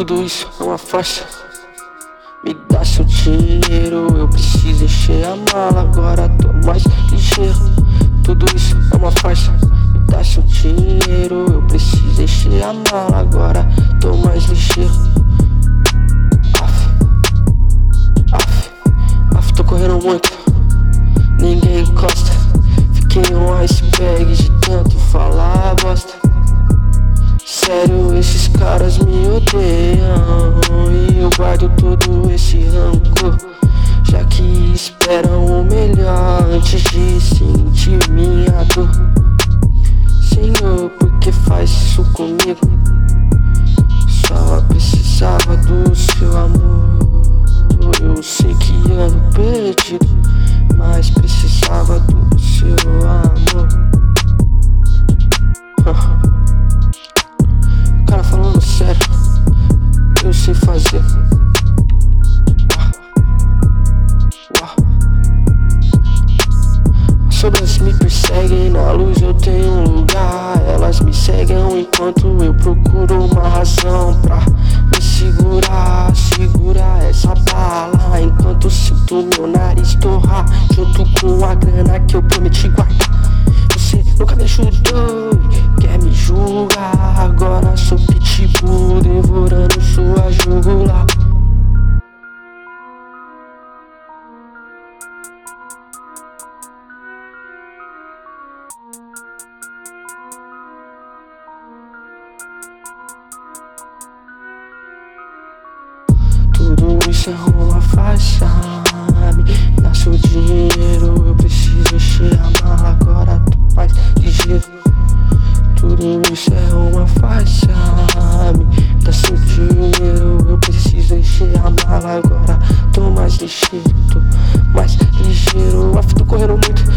Tudo isso é uma farsa. Me dá seu dinheiro, eu preciso encher a mala. Agora tô mais ligeiro. Tudo isso é uma farsa. Me dá seu dinheiro, eu preciso encher a mala. Agora tô mais ligeiro. Af, af, af, tô correndo muito. Caras me odeiam E eu guardo todo esse rancor Já que esperam o melhor Antes de sentir minha dor Senhor, por que faz isso comigo? Só precisava do sei fazer. As sombras me perseguem, na luz eu tenho um lugar. Elas me seguem enquanto eu procuro uma razão pra me segurar. Segurar essa bala enquanto sinto meu nariz torrar. Junto com a grana que eu prometi guardar. Você nunca me ajudou, quer me julgar. Agora sou Tudo isso é uma faixa. Me dá seu dinheiro, eu preciso encher a mala. Agora tô mais ligeiro. Tudo isso é uma faixa. Me dá seu dinheiro, eu preciso encher a mala. Agora tô mais ligeiro, mais ligeiro. A tô correndo muito.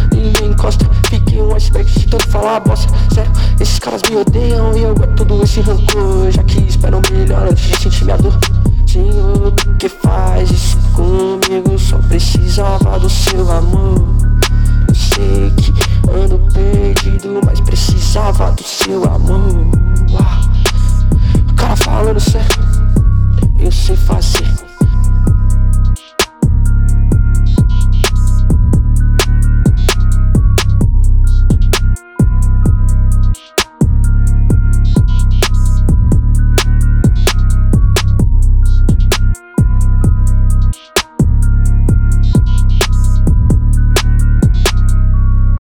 Um iceberg de tanto falar bosta. Sério, esses caras me odeiam e eu guardo todo esse rancor. Já que esperam melhor antes de sentir minha dor. Senhor, que faz isso comigo? Só precisava do seu amor. Eu sei que ando perdido, mas precisava do seu amor.